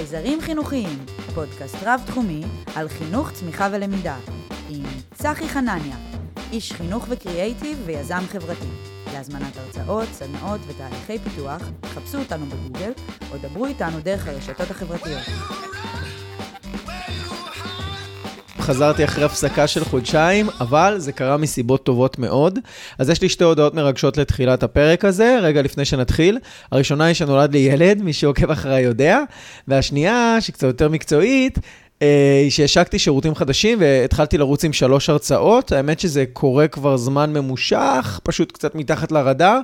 חייזרים חינוכיים, פודקאסט רב-תחומי על חינוך, צמיחה ולמידה, עם צחי חנניה, איש חינוך וקריאייטיב ויזם חברתי. להזמנת הרצאות, סדנאות ותהליכי פיתוח, חפשו אותנו בגוגל או דברו איתנו דרך הרשתות החברתיות. חזרתי אחרי הפסקה של חודשיים, אבל זה קרה מסיבות טובות מאוד. אז יש לי שתי הודעות מרגשות לתחילת הפרק הזה, רגע לפני שנתחיל. הראשונה היא שנולד לי ילד, מי שעוקב אחריי יודע, והשנייה, שקצת יותר מקצועית, אה, היא שהשקתי שירותים חדשים והתחלתי לרוץ עם שלוש הרצאות. האמת שזה קורה כבר זמן ממושך, פשוט קצת מתחת לרדאר.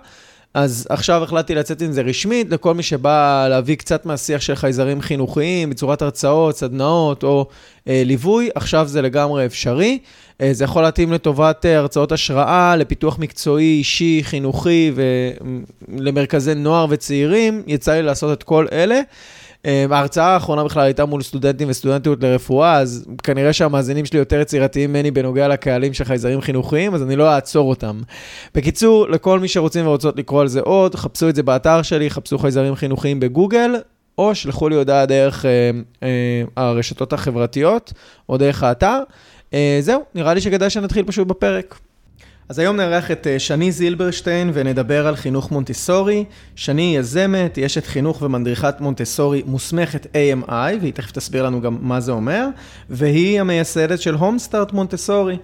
אז עכשיו החלטתי לצאת עם זה רשמית לכל מי שבא להביא קצת מהשיח של חייזרים חינוכיים בצורת הרצאות, סדנאות או אה, ליווי, עכשיו זה לגמרי אפשרי. אה, זה יכול להתאים לטובת אה, הרצאות השראה, לפיתוח מקצועי, אישי, חינוכי ולמרכזי נוער וצעירים. יצא לי לעשות את כל אלה. אמ, ההרצאה האחרונה בכלל הייתה מול סטודנטים וסטודנטיות לרפואה, אז כנראה שהמאזינים שלי יותר יצירתיים ממני בנוגע לקהלים של חייזרים חינוכיים, אז אני לא אעצור אותם. בקיצור, לכל מי שרוצים ורוצות לקרוא על זה עוד, חפשו את זה באתר שלי, חפשו חייזרים חינוכיים בגוגל, או שלחו לי הודעה דרך אה, אה, הרשתות החברתיות, או דרך האתר. אה, זהו, נראה לי שכדאי שנתחיל פשוט בפרק. אז היום נארח את אה, שני זילברשטיין ונדבר על חינוך מונטיסורי. שני היא יזמת, היא אשת חינוך ומדריכת מונטיסורי מוסמכת AMI, והיא תכף תסביר לנו גם מה זה אומר, והיא המייסדת של הומסטארט מונטיסורי,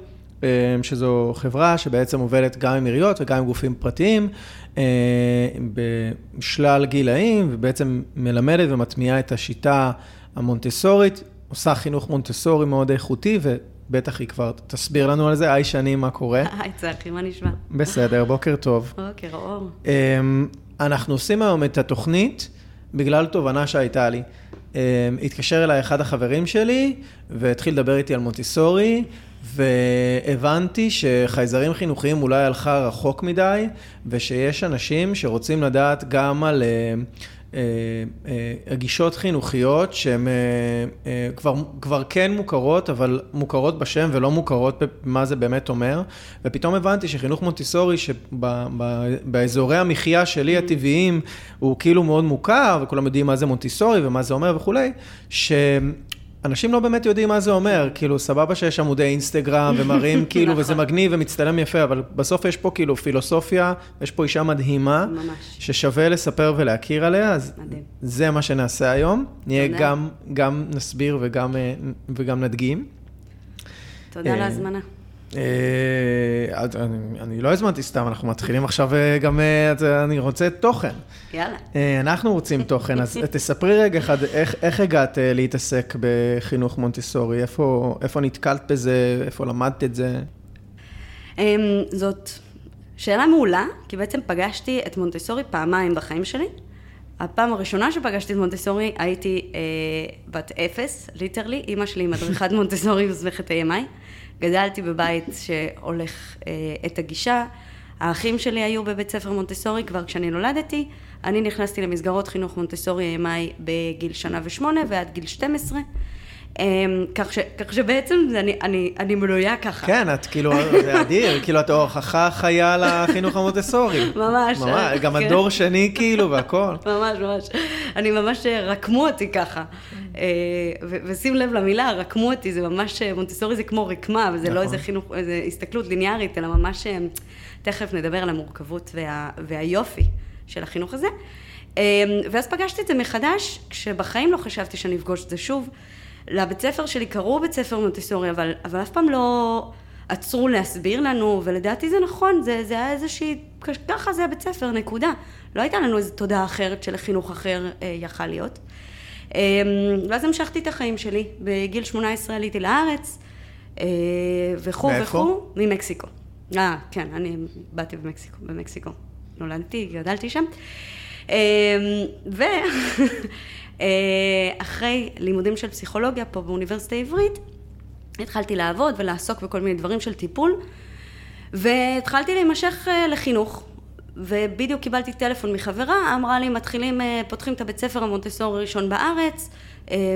אה, שזו חברה שבעצם עובדת גם עם עיריות וגם עם גופים פרטיים, אה, בשלל גילאים, ובעצם מלמדת ומטמיעה את השיטה המונטיסורית, עושה חינוך מונטיסורי מאוד איכותי, בטח היא כבר תסביר לנו על זה. היי, שני, מה קורה? היי, צחי, מה נשמע? בסדר, בוקר טוב. בוקר אור. אמ, אנחנו עושים היום את התוכנית בגלל תובנה שהייתה לי. אמ, התקשר אליי אחד החברים שלי והתחיל לדבר איתי על מונטיסורי, והבנתי שחייזרים חינוכיים אולי הלכה רחוק מדי, ושיש אנשים שרוצים לדעת גם על אה, אה, גישות חינוכיות שהן אה, כבר, כבר כן מוכרות, אבל מוכרות בשם ולא מוכרות במה זה באמת אומר. ופתאום הבנתי שחינוך מונטיסורי, שבאזורי המחיה שלי הטבעיים, הוא כאילו מאוד מוכר, וכולם יודעים מה זה מונטיסורי ומה זה אומר וכולי, ש... אנשים לא באמת יודעים מה זה אומר, כאילו, סבבה שיש עמודי אינסטגרם ומראים כאילו, וזה נכון. מגניב ומצטלם יפה, אבל בסוף יש פה כאילו פילוסופיה, יש פה אישה מדהימה, ממש. ששווה לספר ולהכיר עליה, אז מדהים. זה מה שנעשה היום. נהיה גם, גם נסביר וגם, אה, וגם נדגים. תודה על אה, ההזמנה. אה, אני לא הזמנתי סתם, אנחנו מתחילים עכשיו אה, גם, אה, אני רוצה תוכן. יאללה. אנחנו רוצים תוכן, אז תספרי רגע אחד, איך הגעת להתעסק בחינוך מונטיסורי? איפה נתקלת בזה? איפה למדת את זה? אמ, זאת שאלה מעולה, כי בעצם פגשתי את מונטיסורי פעמיים בחיים שלי. הפעם הראשונה שפגשתי את מונטיסורי הייתי אה, בת אפס, ליטרלי, אימא שלי מדריכת מונטיסורי מוסמכת AMI. גדלתי בבית שהולך אה, את הגישה. האחים שלי היו בבית ספר מונטסורי כבר כשאני נולדתי. אני נכנסתי למסגרות חינוך מונטסורי AMI בגיל שנה ושמונה ועד גיל 12. אמ, כך, ש, כך שבעצם אני, אני, אני מנויה ככה. כן, את כאילו, זה אדיר, כאילו את ההוכחה חיה לחינוך המונטסורי. ממש. ממש, גם כן. הדור שני כאילו והכל. ממש, ממש. אני ממש, אה, רקמו אותי ככה. אה, ושים לב למילה, רקמו אותי, זה ממש, אה, מונטסורי זה כמו רקמה, וזה לא נכון. לא איזה חינוך, איזה הסתכלות ליניארית, אלא ממש, תכף נדבר על המורכבות וה, והיופי של החינוך הזה. ואז פגשתי את זה מחדש, כשבחיים לא חשבתי שאני אפגוש את זה שוב. לבית ספר שלי קראו בית ספר מונטסורי, אבל, אבל אף פעם לא עצרו להסביר לנו, ולדעתי זה נכון, זה, זה היה איזושהי, ככה זה הבית ספר, נקודה. לא הייתה לנו איזו תודעה אחרת של חינוך אחר אה, יכל להיות. אה, ואז המשכתי את החיים שלי. בגיל 18 עליתי לארץ, אה, וכו' וכו', ממקסיקו. אה, כן, אני באתי במקסיקו, במקסיקו. נולדתי, גדלתי שם. אה, ו... אה, אחרי לימודים של פסיכולוגיה פה באוניברסיטה העברית, התחלתי לעבוד ולעסוק בכל מיני דברים של טיפול, והתחלתי להימשך אה, לחינוך. ובדיוק קיבלתי טלפון מחברה, אמרה לי, מתחילים, אה, פותחים את הבית ספר המונטסורי הראשון בארץ,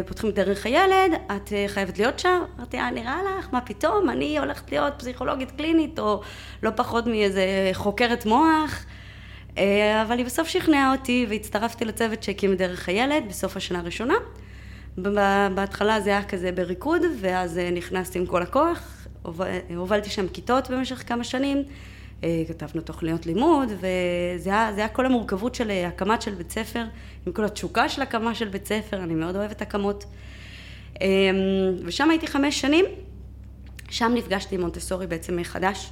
פותחים דרך הילד, את חייבת להיות שם? אמרתי, אה, נראה לך, מה פתאום, אני הולכת להיות פסיכולוגית קלינית, או לא פחות מאיזה חוקרת מוח. אה, אבל היא בסוף שכנעה אותי והצטרפתי לצוות שהקים דרך הילד בסוף השנה הראשונה. בהתחלה זה היה כזה בריקוד, ואז אה, נכנסתי עם כל הכוח, הובלתי שם כיתות במשך כמה שנים, אה, כתבנו תוכניות לימוד, וזה היה, היה כל המורכבות של הקמת של בית ספר, עם כל התשוקה של הקמה של בית ספר, אני מאוד אוהבת הקמות. ושם הייתי חמש שנים, שם נפגשתי עם מונטסורי בעצם מחדש.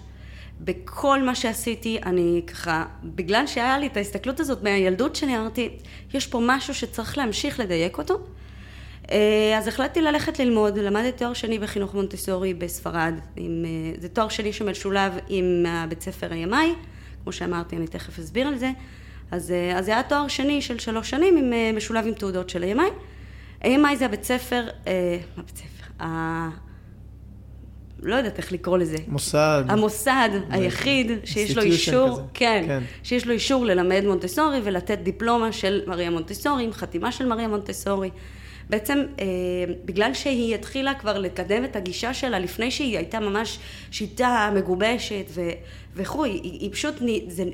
בכל מה שעשיתי, אני ככה, בגלל שהיה לי את ההסתכלות הזאת מהילדות שלי, אמרתי, יש פה משהו שצריך להמשיך לדייק אותו. אה, אז החלטתי ללכת ללמוד, למדתי תואר שני בחינוך מונטסורי בספרד, עם, אה, זה תואר שני שמשולב עם בית ספר AMI, כמו שאמרתי, אני תכף אסביר על זה. אז, אה, אז זה היה תואר שני של שלוש שנים, עם, משולב עם תעודות של AMI. AMI זה הבית ספר, מה בית ספר? לא יודעת איך לקרוא לזה. מוסד. המוסד היחיד שיש לו אישור, כזה. כן, כן, שיש לו אישור ללמד מונטסורי ולתת דיפלומה של מריה מונטסורי, עם חתימה של מריה מונטסורי. בעצם אה, בגלל שהיא התחילה כבר לקדם את הגישה שלה לפני שהיא הייתה ממש שיטה מגובשת וכו', היא, היא פשוט, זה,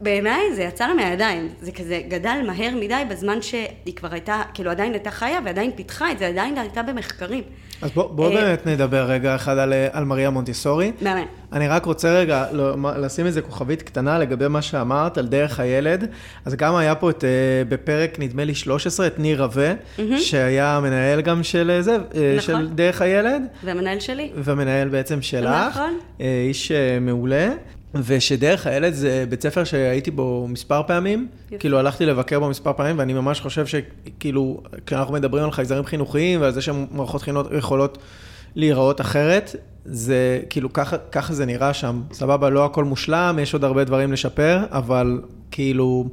בעיניי זה יצא לה מהידיים, זה כזה גדל מהר מדי בזמן שהיא כבר הייתה, כאילו עדיין הייתה חיה ועדיין פיתחה את זה, עדיין הייתה במחקרים. אז בוא, בוא אה, באמת נדבר רגע אחד על, על מריה מונטיסורי. באמת. אני רק רוצה רגע לא, לשים איזה כוכבית קטנה לגבי מה שאמרת על דרך הילד. אז גם היה פה את, אה, בפרק, נדמה לי 13, את ניר רווה, mm-hmm. שהיה מנהל גם של אה, זה, נכון. של דרך הילד. והמנהל שלי. והמנהל בעצם שלך. נכון. איש מעולה. ושדרך הילד זה בית ספר שהייתי בו מספר פעמים, יפה. כאילו הלכתי לבקר בו מספר פעמים, ואני ממש חושב שכאילו, כשאנחנו מדברים על חייזרים חינוכיים ועל זה שמערכות חינוך יכולות להיראות אחרת, זה כאילו ככה, ככה זה נראה שם, סבבה, לא הכל מושלם, יש עוד הרבה דברים לשפר, אבל כאילו,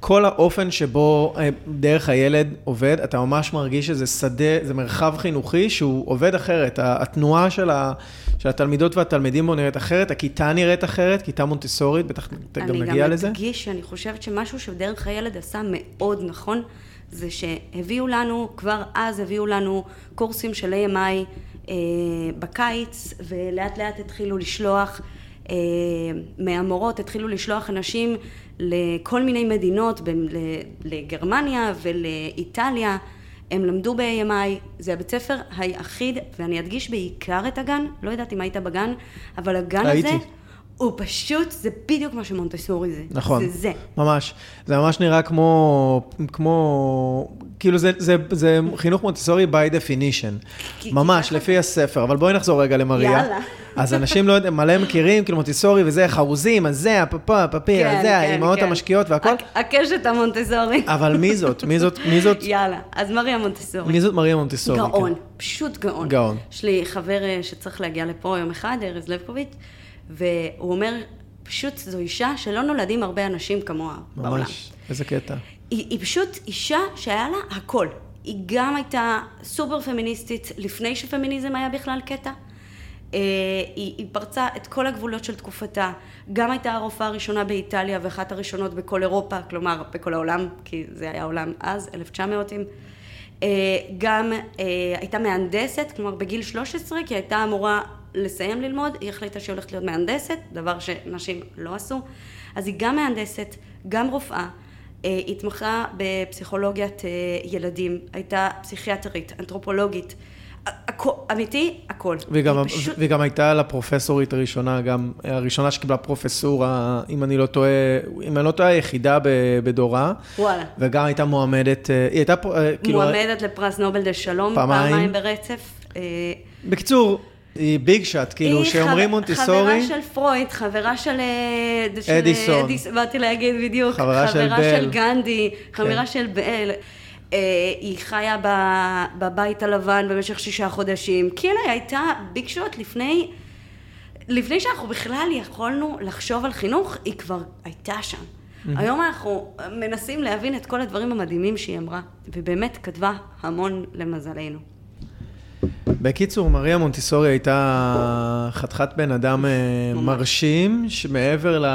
כל האופן שבו אה, דרך הילד עובד, אתה ממש מרגיש שזה שדה, זה מרחב חינוכי שהוא עובד אחרת, התנועה של ה... של התלמידות והתלמידים בו נראית אחרת, הכיתה נראית אחרת, כיתה מונטסורית, בטח גם נגיע לזה. אני גם אדגיש שאני חושבת שמשהו שדרך הילד עשה מאוד נכון, זה שהביאו לנו, כבר אז הביאו לנו קורסים של AMI בקיץ, ולאט לאט התחילו לשלוח, אה, מהמורות התחילו לשלוח אנשים לכל מיני מדינות, לגרמניה ולאיטליה. הם למדו ב-AMI, זה הבית ספר היחיד, ואני אדגיש בעיקר את הגן, לא יודעת אם היית בגן, אבל הגן הייתי. הזה... הוא פשוט, זה בדיוק מה שמונטסורי זה. נכון. זה זה. ממש. זה ממש נראה כמו, כמו, כאילו זה, זה, זה חינוך מונטסורי by definition. ממש, לפי הספר. אבל בואי נחזור רגע למריה. יאללה. אז אנשים לא יודעים, מלא מכירים, כאילו מונטסורי וזה, חרוזים, אז זה, הפפה, הפפיר, כן, זה, כן, האימהות כן. המשקיעות והכל. הקשת המונטסורי. אבל מי זאת? מי זאת? מי זאת? יאללה, אז מריה מונטסורי. מי זאת מריה מונטסורי? גאון, כן. פשוט גאון. גאון. יש לי חבר אה, שצריך להגיע לפה יום אחד, ארז לבקוביץ'. והוא אומר, פשוט זו אישה שלא נולדים הרבה אנשים כמוה ממש, בעולם. ממש, איזה קטע. היא, היא פשוט אישה שהיה לה הכל. היא גם הייתה סופר פמיניסטית לפני שפמיניזם היה בכלל קטע. Uh, היא, היא פרצה את כל הגבולות של תקופתה, גם הייתה הרופאה הראשונה באיטליה ואחת הראשונות בכל אירופה, כלומר בכל העולם, כי זה היה עולם אז, 1900 Uh, גם uh, הייתה מהנדסת, כלומר בגיל 13, כי הייתה אמורה לסיים ללמוד, היא החליטה שהיא הולכת להיות מהנדסת, דבר שנשים לא עשו. אז היא גם מהנדסת, גם רופאה, אה, התמחה בפסיכולוגיית אה, ילדים, הייתה פסיכיאטרית, אנתרופולוגית. אמיתי, הכל. והיא גם, פשוט... והיא גם הייתה לפרופסורית הראשונה, גם הראשונה שקיבלה פרופסורה, אם אני לא טועה, אם אני לא טועה, היחידה בדורה. וואלה. וגם הייתה מועמדת, היא הייתה כאילו... מועמדת לפרס נובל דה שלום, פעמיים, פעמיים ברצף. בקיצור, היא ביג שאט, כאילו, שאומרים מונטיסורי... היא חברה של פרויד, חברה של... אה, אדיסון. באתי להגיד בדיוק. חברה של בל. חברה של גנדי, חברה כן. של בל. אה, היא חיה בבית הלבן במשך שישה חודשים. כאילו, היא הייתה ביג שוט לפני... לפני שאנחנו בכלל יכולנו לחשוב על חינוך, היא כבר הייתה שם. היום אנחנו מנסים להבין את כל הדברים המדהימים שהיא אמרה, ובאמת כתבה המון למזלנו. בקיצור, מריה מונטיסורי הייתה חתיכת בן אדם אה, מרשים, שמעבר ל...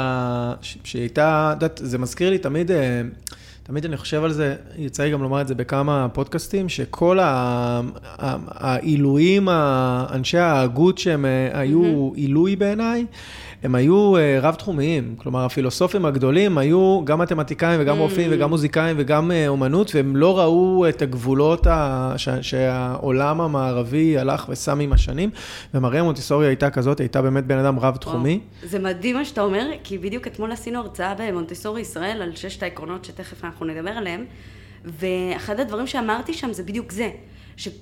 שהיא הייתה, את יודעת, זה מזכיר לי תמיד, אה, תמיד אני חושב על זה, יצא לי גם לומר את זה בכמה פודקאסטים, שכל העילויים, אנשי ההגות שהם אה, היו עילוי בעיניי, הם היו אה, רב-תחומיים. כלומר, הפילוסופים הגדולים היו גם מתמטיקאים וגם רופאים וגם מוזיקאים וגם אה, אומנות, והם לא ראו את הגבולות ה... ש... שהעולם המערבי הלך ושם עם השנים, ומריה מונטיסורי הייתה כזאת, הייתה באמת בן אדם רב-תחומי. זה מדהים מה שאתה אומר, כי בדיוק אתמול עשינו הרצאה במונטיסורי ישראל על ששת העקרונות שתכף אנחנו נדבר עליהם, ואחד הדברים שאמרתי שם זה בדיוק זה.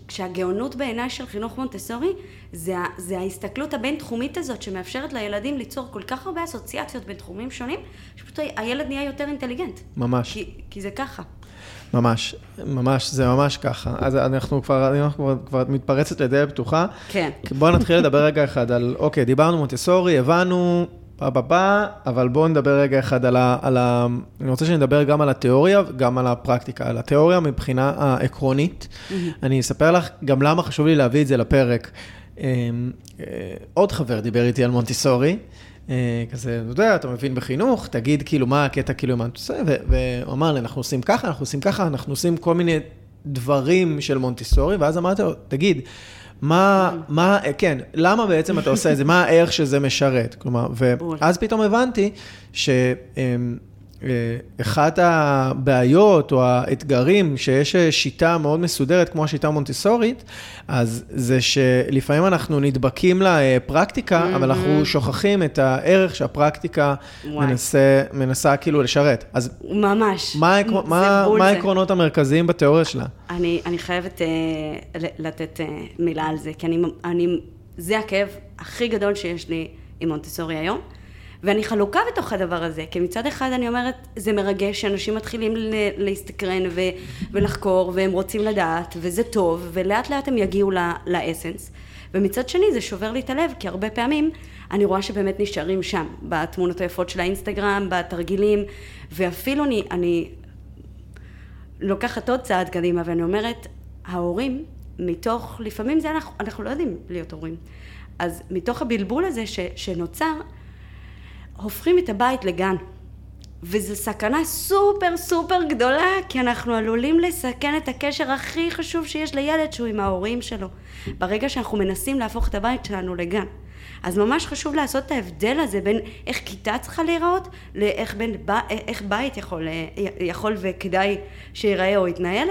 שהגאונות בעיניי של חינוך מונטסורי זה, זה ההסתכלות הבין-תחומית הזאת שמאפשרת לילדים ליצור כל כך הרבה אסוציאציות בין תחומים שונים, שפשוט הילד נהיה יותר אינטליגנט. ממש. כי, כי זה ככה. ממש, ממש, זה ממש ככה. אז אנחנו כבר, אנחנו כבר, כבר מתפרצת לדלת פתוחה. כן. בואו נתחיל לדבר רגע אחד על, אוקיי, דיברנו מונטסורי, הבנו, פה פה פה, אבל בואו נדבר רגע אחד על ה, על ה... אני רוצה שנדבר גם על התיאוריה וגם על הפרקטיקה. על התיאוריה מבחינה העקרונית. Mm-hmm. אני אספר לך גם למה חשוב לי להביא את זה לפרק. אמ, אה, עוד חבר דיבר איתי על מונטיסורי. אה, כזה, אתה יודע, אתה מבין בחינוך, תגיד כאילו מה הקטע כאילו עם מונטיסורי, והוא אמר לי, אנחנו עושים ככה, אנחנו עושים ככה, אנחנו עושים כל מיני דברים של מונטיסורי, ואז אמרתי לו, תגיד, מה, מה, כן, למה בעצם אתה עושה את זה? מה הערך שזה משרת? כלומר, ואז פתאום הבנתי ש... אה, אחת הבעיות או האתגרים שיש שיטה מאוד מסודרת, כמו השיטה המונטיסורית, אז זה שלפעמים אנחנו נדבקים לפרקטיקה, mm-hmm. אבל אנחנו שוכחים את הערך שהפרקטיקה מנסה, מנסה כאילו לשרת. אז ממש. מה, מה, מה העקרונות המרכזיים בתיאוריה שלה? אני, אני חייבת uh, לתת uh, מילה על זה, כי אני, אני, זה הכאב הכי גדול שיש לי עם מונטיסורי היום. ואני חלוקה בתוך הדבר הזה, כי מצד אחד אני אומרת, זה מרגש שאנשים מתחילים להסתקרן ו- ולחקור, והם רוצים לדעת, וזה טוב, ולאט לאט הם יגיעו לאסנס. ומצד שני זה שובר לי את הלב, כי הרבה פעמים אני רואה שבאמת נשארים שם, בתמונות היפות של האינסטגרם, בתרגילים, ואפילו אני, אני לוקחת עוד צעד קדימה, ואני אומרת, ההורים, מתוך, לפעמים זה אנחנו, אנחנו לא יודעים להיות הורים. אז מתוך הבלבול הזה ש, שנוצר, הופכים את הבית לגן. וזו סכנה סופר סופר גדולה, כי אנחנו עלולים לסכן את הקשר הכי חשוב שיש לילד שהוא עם ההורים שלו. ברגע שאנחנו מנסים להפוך את הבית שלנו לגן. אז ממש חשוב לעשות את ההבדל הזה בין איך כיתה צריכה להיראות, לאיך בין, איך בית יכול, יכול וכדאי שיראה או יתנהל,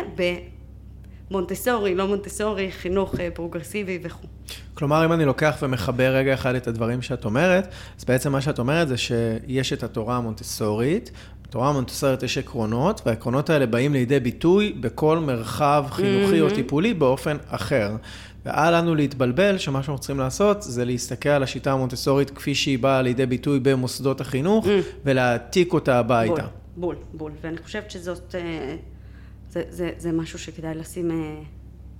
במונטסורי, לא מונטסורי, חינוך אה, פרוגרסיבי וכו'. כלומר, אם אני לוקח ומחבר רגע אחד את הדברים שאת אומרת, אז בעצם מה שאת אומרת זה שיש את התורה המונטסורית, בתורה המונטסורית יש עקרונות, והעקרונות האלה באים לידי ביטוי בכל מרחב חינוכי mm-hmm. או טיפולי באופן אחר. ואל לנו להתבלבל שמה שאנחנו צריכים לעשות זה להסתכל על השיטה המונטסורית כפי שהיא באה לידי ביטוי במוסדות החינוך, mm. ולהעתיק אותה הביתה. בול, בול, בול. ואני חושבת שזאת, אה, זה, זה, זה משהו שכדאי לשים... אה,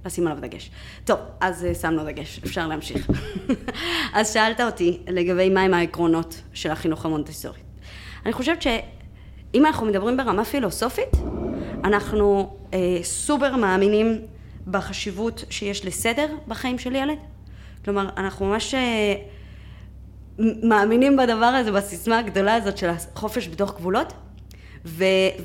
לשים עליו דגש. טוב, אז uh, שמנו דגש, אפשר להמשיך. אז שאלת אותי לגבי מהם העקרונות של החינוך המונטסורי. אני חושבת שאם אנחנו מדברים ברמה פילוסופית, אנחנו uh, סופר מאמינים בחשיבות שיש לסדר בחיים של ילד. כלומר, אנחנו ממש... uh, מאמינים בדבר הזה, בסיסמה הגדולה הזאת של החופש בתוך גבולות, ו,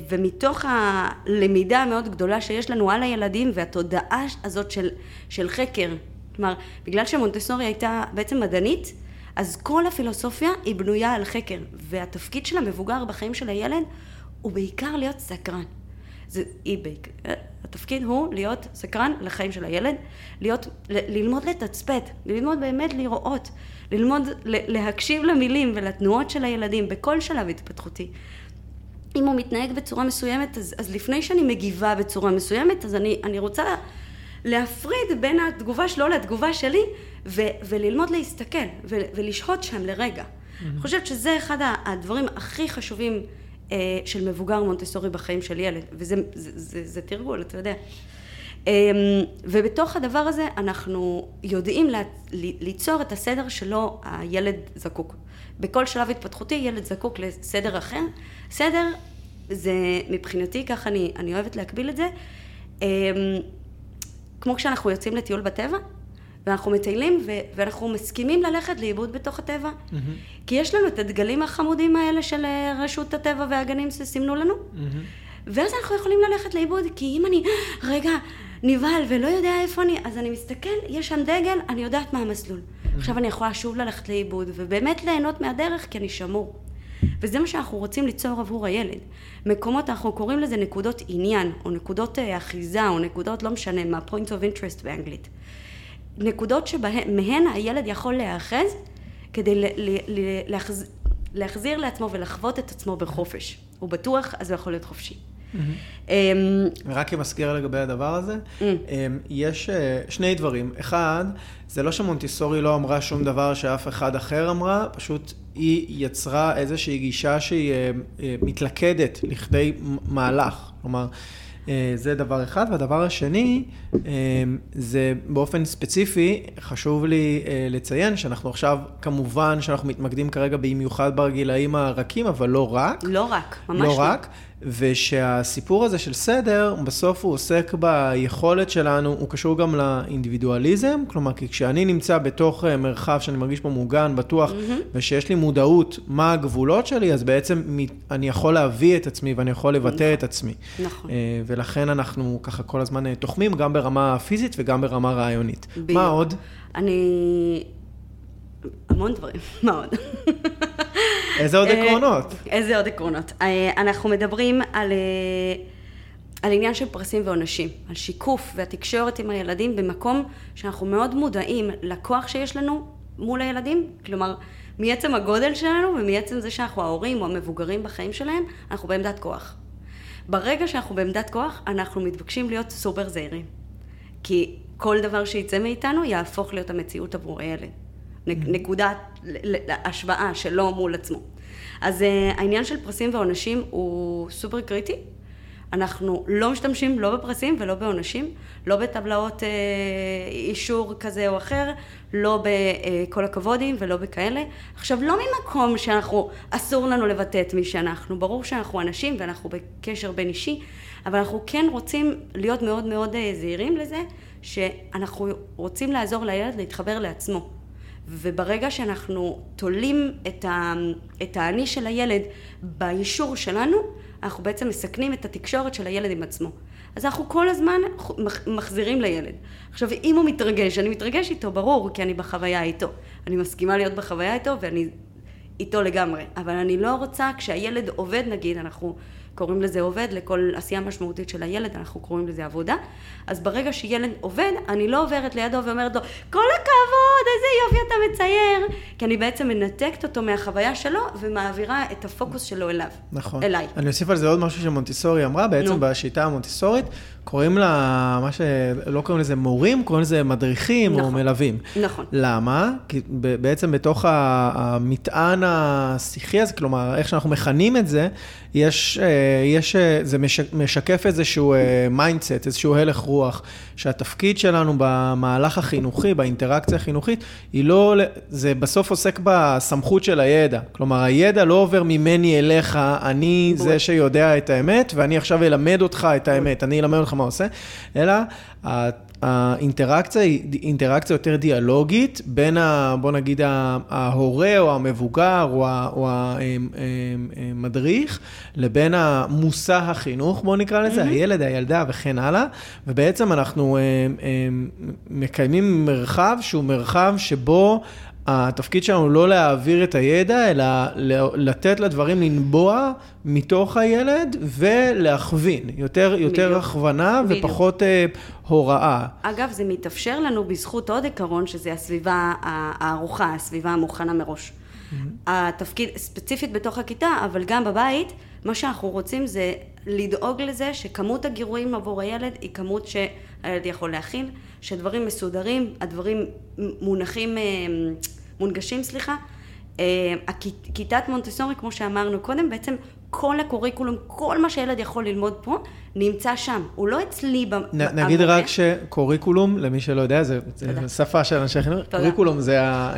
ומתוך הלמידה המאוד גדולה שיש לנו על הילדים והתודעה הזאת של, של חקר, כלומר, בגלל שמונטסורי הייתה בעצם מדענית, אז כל הפילוסופיה היא בנויה על חקר, והתפקיד של המבוגר בחיים של הילד הוא בעיקר להיות סקרן. זה, היא בעיקר, התפקיד הוא להיות סקרן לחיים של הילד, להיות, ללמוד לתצפת, ללמוד באמת לראות, ללמוד להקשיב למילים ולתנועות של הילדים בכל שלב התפתחותי. אם הוא מתנהג בצורה מסוימת, אז, אז לפני שאני מגיבה בצורה מסוימת, אז אני, אני רוצה להפריד בין התגובה שלו לתגובה שלי, ו, וללמוד להסתכל, ו, ולשהות שם לרגע. Mm-hmm. אני חושבת שזה אחד הדברים הכי חשובים אה, של מבוגר מונטסורי בחיים של ילד, וזה זה, זה, זה תרגול, אתה יודע. אה, ובתוך הדבר הזה אנחנו יודעים לה, ליצור את הסדר שלו הילד זקוק. בכל שלב התפתחותי ילד זקוק לסדר אחר. סדר זה מבחינתי, ככה אני, אני אוהבת להקביל את זה, אמ, כמו כשאנחנו יוצאים לטיול בטבע, ואנחנו מטיילים ו- ואנחנו מסכימים ללכת לאיבוד בתוך הטבע. Mm-hmm. כי יש לנו את הדגלים החמודים האלה של אה, רשות הטבע והגנים שסימנו לנו, mm-hmm. ואז אנחנו יכולים ללכת לאיבוד, כי אם אני, רגע, נבהל ולא יודע איפה אני, אז אני מסתכל, יש שם דגל, אני יודעת מה המסלול. עכשיו אני יכולה שוב ללכת לאיבוד, ובאמת ליהנות מהדרך כי אני שמור. וזה מה שאנחנו רוצים ליצור עבור הילד. מקומות, אנחנו קוראים לזה נקודות עניין, או נקודות אה, אחיזה, או נקודות, לא משנה מה, point of interest באנגלית. נקודות שמהן הילד יכול להיאחז כדי להחז... להחזיר לעצמו ולחוות את עצמו בחופש. הוא בטוח, אז הוא יכול להיות חופשי. אמ, רק כמזכיר לגבי הדבר הזה, mm. אמ, יש אה, שני דברים. אחד, זה לא שמונטיסורי לא אמרה שום דבר שאף אחד אחר אמרה, פשוט היא יצרה איזושהי גישה שהיא אה, אה, מתלכדת לכדי מהלך. כלומר, זה דבר אחד. והדבר השני, זה באופן ספציפי, חשוב לי לציין שאנחנו עכשיו, כמובן שאנחנו מתמקדים כרגע במיוחד בגילאים הרכים, אבל לא רק. לא רק, ממש לא. לא רק. ושהסיפור הזה של סדר, בסוף הוא עוסק ביכולת שלנו, הוא קשור גם לאינדיבידואליזם, כלומר, כי כשאני נמצא בתוך אה, מרחב שאני מרגיש בו מוגן, בטוח, mm-hmm. ושיש לי מודעות מה הגבולות שלי, אז בעצם אני יכול להביא את עצמי ואני יכול לבטא נכון. את עצמי. נכון. אה, ולכן אנחנו ככה כל הזמן אה, תוחמים, גם ברמה פיזית וגם ברמה רעיונית. בדיוק. מה עוד? אני... המון דברים, מה עוד? איזה עוד אה, עקרונות? איזה עוד עקרונות? אה, אנחנו מדברים על, אה, על עניין של פרסים ועונשים, על שיקוף והתקשורת עם הילדים במקום שאנחנו מאוד מודעים לכוח שיש לנו מול הילדים, כלומר, מעצם הגודל שלנו ומעצם זה שאנחנו ההורים או המבוגרים בחיים שלהם, אנחנו בעמדת כוח. ברגע שאנחנו בעמדת כוח, אנחנו מתבקשים להיות סופר זהירים. כי כל דבר שיצא מאיתנו יהפוך להיות המציאות עבור הילד. נקודת השוואה שלו מול עצמו. אז אה, העניין של פרסים ועונשים הוא סופר קריטי. אנחנו לא משתמשים לא בפרסים ולא בעונשים, לא בטבלאות אה, אישור כזה או אחר, לא בכל הכבודים ולא בכאלה. עכשיו, לא ממקום שאנחנו, אסור לנו לבטא את מי שאנחנו. ברור שאנחנו אנשים ואנחנו בקשר בין אישי, אבל אנחנו כן רוצים להיות מאוד מאוד אה, זהירים לזה, שאנחנו רוצים לעזור לילד להתחבר לעצמו. וברגע שאנחנו תולים את, ה, את האני של הילד באישור שלנו, אנחנו בעצם מסכנים את התקשורת של הילד עם עצמו. אז אנחנו כל הזמן מחזירים לילד. עכשיו, אם הוא מתרגש, אני מתרגש איתו, ברור, כי אני בחוויה איתו. אני מסכימה להיות בחוויה איתו ואני איתו לגמרי. אבל אני לא רוצה, כשהילד עובד, נגיד, אנחנו קוראים לזה עובד, לכל עשייה משמעותית של הילד, אנחנו קוראים לזה עבודה. אז ברגע שילד עובד, אני לא עוברת לידו ואומרת לו, כל הכבוד, איזה יופי אתה מצייר, כי אני בעצם מנתקת אותו מהחוויה שלו ומעבירה את הפוקוס שלו אליו. נכון. אליי. אני אוסיף על זה עוד משהו שמונטיסורי אמרה, בעצם נו. בשיטה המונטיסורית, קוראים לה, מה שלא קוראים לזה מורים, קוראים לזה מדריכים נכון, או מלווים. נכון. למה? כי בעצם בתוך המטען השיחי הזה, כלומר, איך שאנחנו מכנים את זה, יש, אה, יש, אה, זה משקף איזשהו mindset, אה, איזשהו הלך רוח, שהתפקיד שלנו במהלך החינוכי, באינטראקציה החינוכית, היא לא, זה בסוף עוסק בסמכות של הידע. כלומר, הידע לא עובר ממני אליך, אני זה שיודע את האמת, ואני עכשיו אלמד אותך את האמת, אני אלמד אותך מה עושה, אלא האינטראקציה היא אינטראקציה יותר דיאלוגית בין, ה, בוא נגיד, ההורה או המבוגר או המדריך, לבין המושא החינוך, בוא נקרא לזה, mm-hmm. הילד, הילדה וכן הלאה, ובעצם אנחנו מקיימים מרחב שהוא מרחב שבו התפקיד שלנו לא להעביר את הידע, אלא לתת לדברים לנבוע מתוך הילד ולהכווין. יותר, יותר הכוונה בדיוק. ופחות אה, הוראה. אגב, זה מתאפשר לנו בזכות עוד עיקרון, שזה הסביבה הארוחה, הסביבה המוכנה מראש. Mm-hmm. התפקיד, ספציפית בתוך הכיתה, אבל גם בבית, מה שאנחנו רוצים זה לדאוג לזה שכמות הגירויים עבור הילד היא כמות שהילד יכול להכיל, שדברים מסודרים, הדברים מונחים... אה, מונגשים, סליחה. אה, כיתת מונטסורי, כמו שאמרנו קודם, בעצם כל הקוריקולום, כל מה שילד יכול ללמוד פה, נמצא שם. הוא לא אצלי במורה. נגיד רק שקוריקולום, למי שלא יודע, זה שפה של אנשי חינוך. קוריקולום זה אה,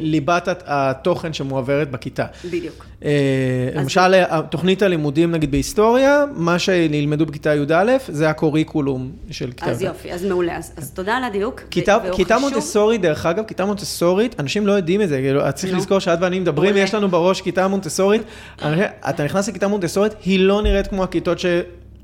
ליבת התוכן שמועברת בכיתה. בדיוק. אה, למשל, תוכנית הלימודים, נגיד בהיסטוריה, מה שנלמדו בכיתה י"א, זה הקוריקולום של כיתה. אז יופי, אז מעולה. אז תודה על הדיוק. כיתה מונטסורית, דרך אגב, כיתה מונטסורית, אנשים לא יודעים את זה. כאילו, צריך לזכור שאת ואני מדברים, יש לנו בראש כיתה מונטסורית. אתה נכנס לכיתה מונטסורית, היא לא נראית כמו הכיתות ש...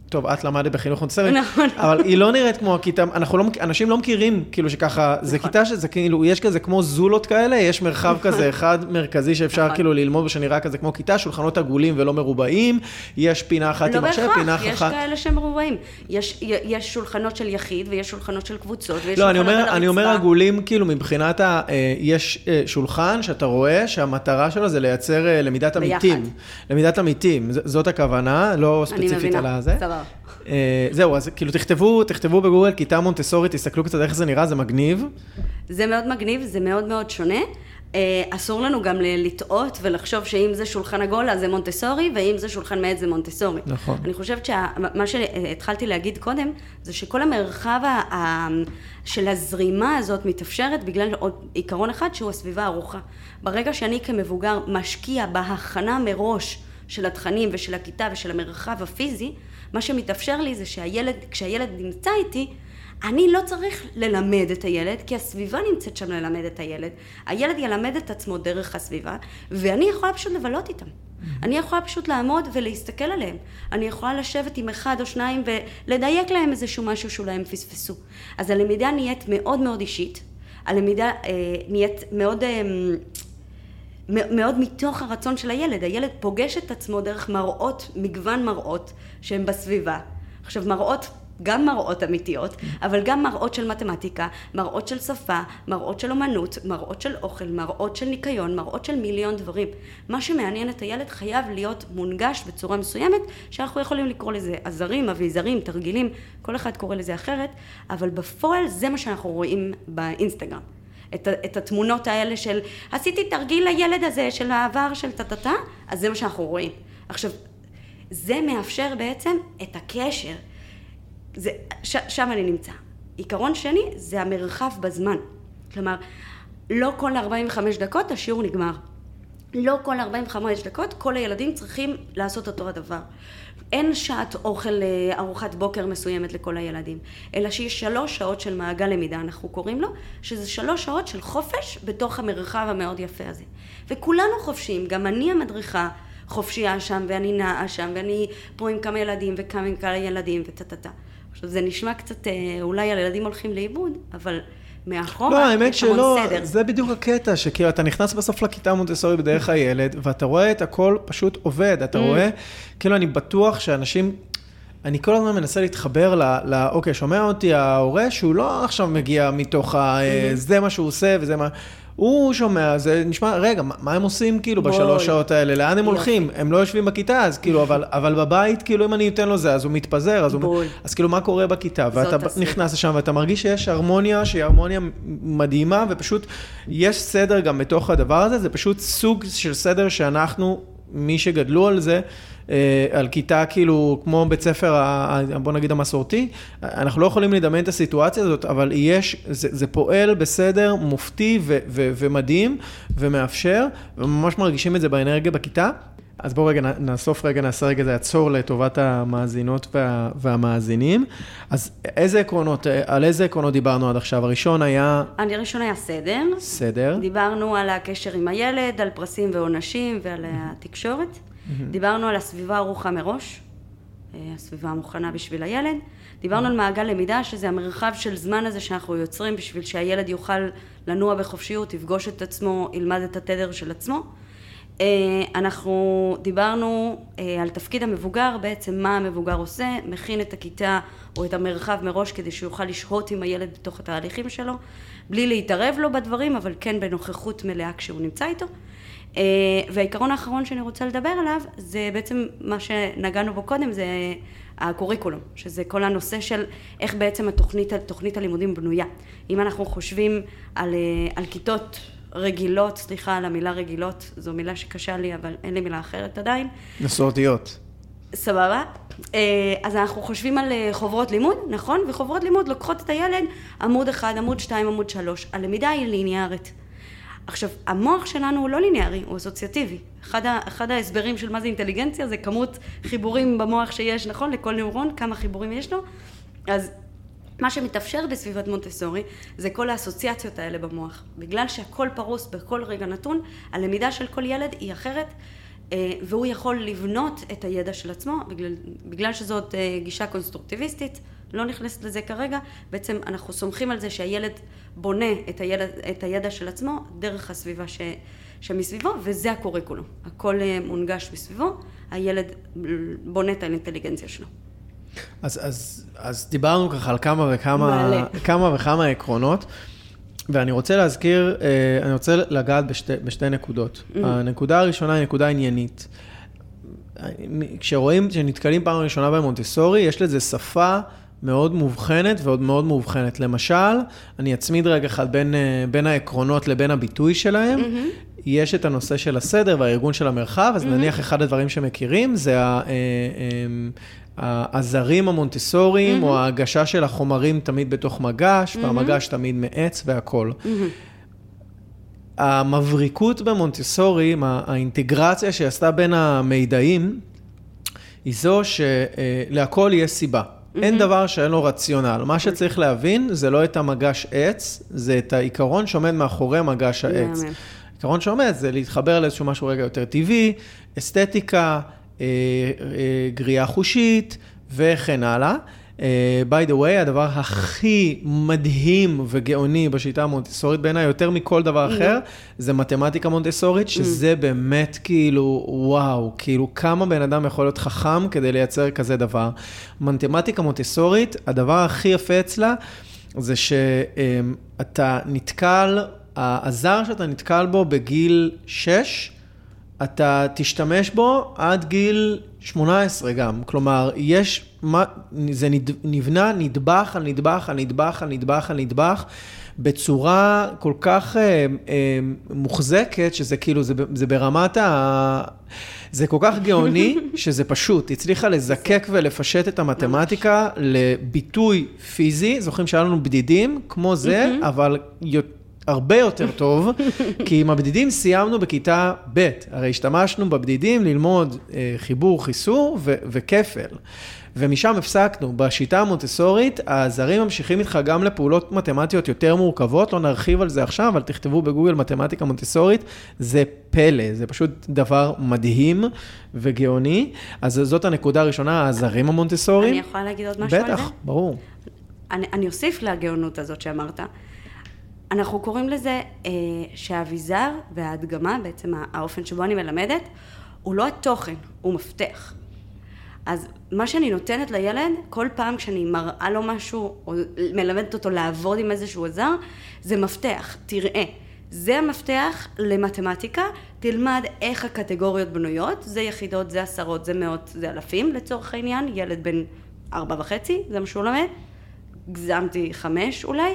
טוב, את למדת בחינוך מונטסרי, נכון. אבל היא לא נראית כמו הכיתה, אנחנו לא, אנשים לא מכירים, כאילו שככה, זה נכון. כיתה שזה כאילו, יש כזה כמו זולות כאלה, יש מרחב כזה אחד מרכזי שאפשר נכון. כאילו ללמוד שנראה כזה כמו כיתה, שולחנות עגולים ולא מרובעים, יש פינה אחת לא עם מחשב, פינה בהכרח, יש אחת. כאלה שהם מרובעים. יש, יש שולחנות של יחיד ויש שולחנות של קבוצות ויש לא, אני אומר, אני אומר. עגולים, כאילו, מבחינת ה... אה, יש אה, שולחן שאתה רואה שהמטרה שלו זה לייצר אה, למידת. עמיתים. למידת עמיתים, זאת הכוונה, לא ספציפית על הזה. סבבה. אה, זהו, אז כאילו תכתבו, תכתבו בגוגל כיתה מונטסורית, תסתכלו קצת איך זה נראה, זה מגניב. זה מאוד מגניב, זה מאוד מאוד שונה. אה, אסור לנו גם לטעות ולחשוב שאם זה שולחן עגול אז זה מונטסורי, ואם זה שולחן מעט זה מונטסורי. נכון. אני חושבת שמה שהתחלתי להגיד קודם, זה שכל המרחב ה- ה- של הזרימה הזאת מתאפשרת בגלל עוד עיקרון אחד שהוא הסביבה הערוכה. ברגע שאני כמבוגר משקיע בהכנה מראש של התכנים ושל הכיתה ושל המרחב הפיזי, מה שמתאפשר לי זה שהילד, כשהילד נמצא איתי, אני לא צריך ללמד את הילד, כי הסביבה נמצאת שם ללמד את הילד. הילד ילמד את עצמו דרך הסביבה, ואני יכולה פשוט לבלות איתם. אני יכולה פשוט לעמוד ולהסתכל עליהם. אני יכולה לשבת עם אחד או שניים ולדייק להם איזשהו משהו שאולי הם פספסו. אז הלמידה נהיית מאוד מאוד אישית. הלמידה אה, נהיית מאוד... אה, מאוד מתוך הרצון של הילד. הילד פוגש את עצמו דרך מראות, מגוון מראות שהם בסביבה. עכשיו, מראות, גם מראות אמיתיות, אבל גם מראות של מתמטיקה, מראות של שפה, מראות של אומנות, מראות של אוכל, מראות של ניקיון, מראות של מיליון דברים. מה שמעניין את הילד חייב להיות מונגש בצורה מסוימת, שאנחנו יכולים לקרוא לזה עזרים, אביזרים, תרגילים, כל אחד קורא לזה אחרת, אבל בפועל זה מה שאנחנו רואים באינסטגרם. את, את התמונות האלה של עשיתי תרגיל לילד הזה של העבר של טה-טה-טה, אז זה מה שאנחנו רואים. עכשיו, זה מאפשר בעצם את הקשר. זה, ש, שם אני נמצא. עיקרון שני זה המרחב בזמן. כלומר, לא כל 45 דקות השיעור נגמר. לא כל 45 דקות כל הילדים צריכים לעשות אותו הדבר. אין שעת אוכל, אה, ארוחת בוקר מסוימת לכל הילדים, אלא שיש שלוש שעות של מעגל למידה, אנחנו קוראים לו, שזה שלוש שעות של חופש בתוך המרחב המאוד יפה הזה. וכולנו חופשיים, גם אני המדריכה חופשייה שם, ואני נעה שם, ואני פה עם כמה ילדים וכמה עם כמה ילדים וטה-טה-טה. עכשיו, זה נשמע קצת, אה, אולי הילדים הולכים לאיבוד, אבל מאחורה לא, האמת שלא, סדר. זה בדיוק הקטע, שכאילו אתה נכנס בסוף לכיתה המונטסורי בדרך הילד, ואתה רואה את הכל פשוט עובד, אתה Mm. רואה, כאילו אני בטוח שאנשים, אני כל הזמן מנסה להתחבר ל, ל אוקיי, שומע אותי ההורה שהוא לא עכשיו מגיע מתוך ה... Mm-hmm. זה מה שהוא עושה וזה מה... הוא שומע, זה נשמע, רגע, מה, הם עושים כאילו. בשלוש שעות האלה? לאן הם. הולכים? הם לא יושבים בכיתה, אז כאילו, אבל, אבל בבית, כאילו, אם אני אתן לו זה, אז הוא מתפזר, אז, הוא. אז כאילו, מה קורה בכיתה? ואתה. נכנס לשם ואתה מרגיש שיש הרמוניה, שהיא הרמוניה מדהימה, ופשוט יש סדר גם בתוך הדבר הזה, זה פשוט סוג של סדר שאנחנו, מי שגדלו על זה, על כיתה כאילו, כמו בית ספר, בוא נגיד המסורתי, אנחנו לא יכולים לדמיין את הסיטואציה הזאת, אבל יש, זה, זה פועל בסדר מופתי ו, ו, ומדהים ומאפשר, וממש מרגישים את זה באנרגיה בכיתה. אז בואו רגע נאסוף רגע, נעשה רגע איזה עצור לטובת המאזינות וה, והמאזינים. אז איזה עקרונות, אה, על איזה עקרונות דיברנו עד עכשיו? הראשון היה אני הראשון היה סדר. סדר. דיברנו על הקשר עם הילד, על פרסים ועונשים ועל התקשורת. דיברנו על הסביבה ערוכה מראש, אה, הסביבה המוכנה בשביל הילד. דיברנו על מעגל למידה, שזה המרחב של זמן הזה שאנחנו יוצרים בשביל שהילד יוכל לנוע בחופשיות, יפגוש את עצמו, ילמד את התדר של עצמו. אה, אנחנו דיברנו אה, על תפקיד המבוגר, בעצם מה המבוגר עושה, מכין את הכיתה או את המרחב מראש כדי שהוא יוכל לשהות עם הילד בתוך התהליכים שלו, בלי להתערב לו בדברים, אבל כן בנוכחות מלאה כשהוא נמצא איתו. אה, והעיקרון האחרון שאני רוצה לדבר עליו, זה בעצם מה שנגענו בו קודם, זה הקוריקולום, שזה כל הנושא של איך בעצם התוכנית, תוכנית הלימודים בנויה. אם אנחנו חושבים על, אה, על כיתות רגילות, סליחה על המילה רגילות, זו מילה שקשה לי, אבל אין לי מילה אחרת עדיין. מסורתיות. סבבה. אה, אז אנחנו חושבים על חוברות לימוד, נכון? וחוברות לימוד לוקחות את הילד עמוד אחד, עמוד שתיים, עמוד שלוש. הלמידה היא ליניארית. עכשיו, המוח שלנו הוא לא ליניארי, הוא אסוציאטיבי. אחד, ה, אחד ההסברים של מה זה אינטליגנציה זה כמות חיבורים במוח שיש, נכון? לכל נוירון, כמה חיבורים יש לו. אז מה שמתאפשר בסביבת מונטסורי זה כל האסוציאציות האלה במוח. בגלל שהכל פרוס בכל רגע נתון, הלמידה של כל ילד היא אחרת. אה, והוא יכול לבנות את הידע של עצמו, בגלל, בגלל שזאת אה, גישה קונסטרוקטיביסטית, לא נכנסת לזה כרגע, בעצם אנחנו סומכים על זה שהילד בונה את הידע, את הידע של עצמו דרך הסביבה ש, שמסביבו, וזה הקוריקולום. הכל אה, מונגש מסביבו, הילד בונה את האינטליגנציה שלו. אז, אז, אז דיברנו ככה על כמה וכמה, כמה וכמה עקרונות. ואני רוצה להזכיר, אני רוצה לגעת בשתי, בשתי נקודות. Mm. הנקודה הראשונה היא נקודה עניינית. כשרואים, כשנתקלים פעם ראשונה במונטסורי, יש לזה שפה מאוד מובחנת ועוד מאוד מובחנת. למשל, אני אצמיד רגע אחד בין, אה, בין העקרונות לבין הביטוי שלהם. Mm-hmm. יש את הנושא של הסדר והארגון של המרחב, אז mm-hmm. נניח אחד הדברים שמכירים זה ה... אה, אה, הזרים המונטסוריים, mm-hmm. או ההגשה של החומרים תמיד בתוך מגש, mm-hmm. והמגש תמיד מעץ והכול. Mm-hmm. המבריקות במונטסורי, האינטגרציה שעשתה בין המידעים, היא זו שלהכל יש סיבה. Mm-hmm. אין דבר שאין לו רציונל. מה שצריך להבין זה לא את המגש עץ, זה את העיקרון שעומד מאחורי מגש העץ. העיקרון שעומד זה להתחבר לאיזשהו משהו רגע יותר טבעי, אסתטיקה, אה, אה, גריעה חושית וכן הלאה. By the way, הדבר הכי מדהים וגאוני בשיטה המונטסורית בעיניי, יותר מכל דבר mm-hmm. אחר, זה מתמטיקה מונטסורית, mm-hmm. שזה באמת כאילו, וואו, כאילו כמה בן אדם יכול להיות חכם כדי לייצר כזה דבר. מתמטיקה מונטסורית, הדבר הכי יפה אצלה, זה שאתה נתקל, הזר שאתה נתקל בו בגיל 6, אתה תשתמש בו עד גיל 18 גם. כלומר, יש, מה, זה נבנה נדבך על נדבך על נדבך על נדבך על נדבך. בצורה כל כך אה, אה, מוחזקת, שזה כאילו, זה, זה ברמת ה... זה כל כך גאוני, שזה פשוט. הצליחה לזקק ולפשט את המתמטיקה לביטוי פיזי. זוכרים שהיה לנו בדידים כמו זה, אבל הרבה יותר טוב, כי עם הבדידים סיימנו בכיתה ב', הרי השתמשנו בבדידים ללמוד אה, חיבור, חיסור ו- וכפל. ומשם הפסקנו. בשיטה המונטסורית, הזרים ממשיכים איתך גם לפעולות מתמטיות יותר מורכבות, לא נרחיב על זה עכשיו, אבל תכתבו בגוגל מתמטיקה מונטסורית, זה פלא, זה פשוט דבר מדהים וגאוני. אז זאת הנקודה הראשונה, הזרים המונטסוריים. אני יכולה להגיד עוד משהו בטח, על זה? בטח, ברור. אני, אני אוסיף לגאונות הזאת שאמרת. אנחנו קוראים לזה אה, שהאביזר וההדגמה, בעצם האופן שבו אני מלמדת, הוא לא התוכן, הוא מפתח. אז מה שאני נותנת לילד, כל פעם כשאני מראה לו משהו, או מלמדת אותו לעבוד עם איזשהו עזר, זה מפתח, תראה. זה המפתח למתמטיקה, תלמד איך הקטגוריות בנויות, זה יחידות, זה עשרות, זה מאות, זה אלפים לצורך העניין, ילד בן ארבע וחצי, זה מה שהוא לומד, גזמתי חמש אולי,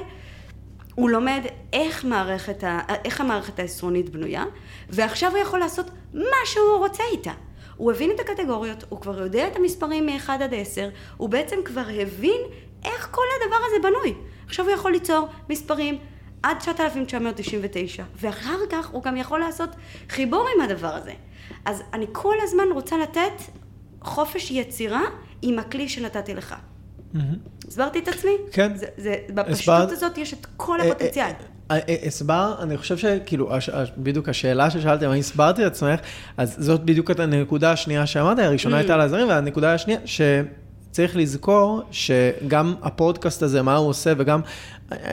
הוא לומד איך, מערכת ה, איך המערכת העשרונית בנויה, ועכשיו הוא יכול לעשות מה שהוא רוצה איתה. הוא הבין את הקטגוריות, הוא כבר יודע את המספרים מ-1 עד 10, הוא בעצם כבר הבין איך כל הדבר הזה בנוי. עכשיו הוא יכול ליצור מספרים עד 9,999, ואחר כך הוא גם יכול לעשות חיבור עם הדבר הזה. אז אני כל הזמן רוצה לתת חופש יצירה עם הכלי שנתתי לך. הסברתי את עצמי? כן. בפשטות הזאת יש את כל אה, אה, הפוטנציאל. אה, הסבר, אני חושב שכאילו, בדיוק השאלה ששאלתם, האם הסברתי את עצמך, אז זאת בדיוק הנקודה השנייה שאמרת, הראשונה הייתה על הזרים, והנקודה השנייה, שצריך לזכור שגם הפודקאסט הזה, מה הוא עושה, וגם